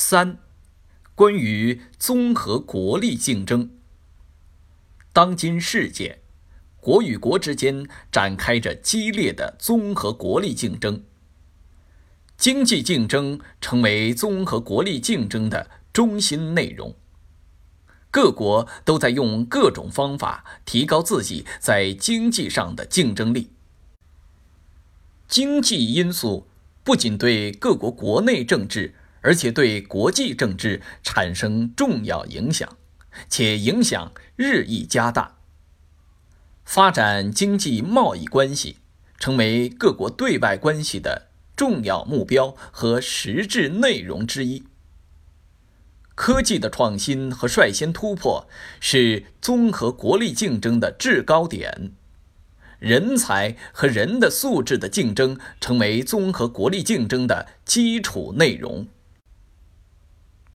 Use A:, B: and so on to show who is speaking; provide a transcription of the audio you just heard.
A: 三、关于综合国力竞争。当今世界，国与国之间展开着激烈的综合国力竞争，经济竞争成为综合国力竞争的中心内容。各国都在用各种方法提高自己在经济上的竞争力。经济因素不仅对各国国内政治，而且对国际政治产生重要影响，且影响日益加大。发展经济贸易关系成为各国对外关系的重要目标和实质内容之一。科技的创新和率先突破是综合国力竞争的制高点，人才和人的素质的竞争成为综合国力竞争的基础内容。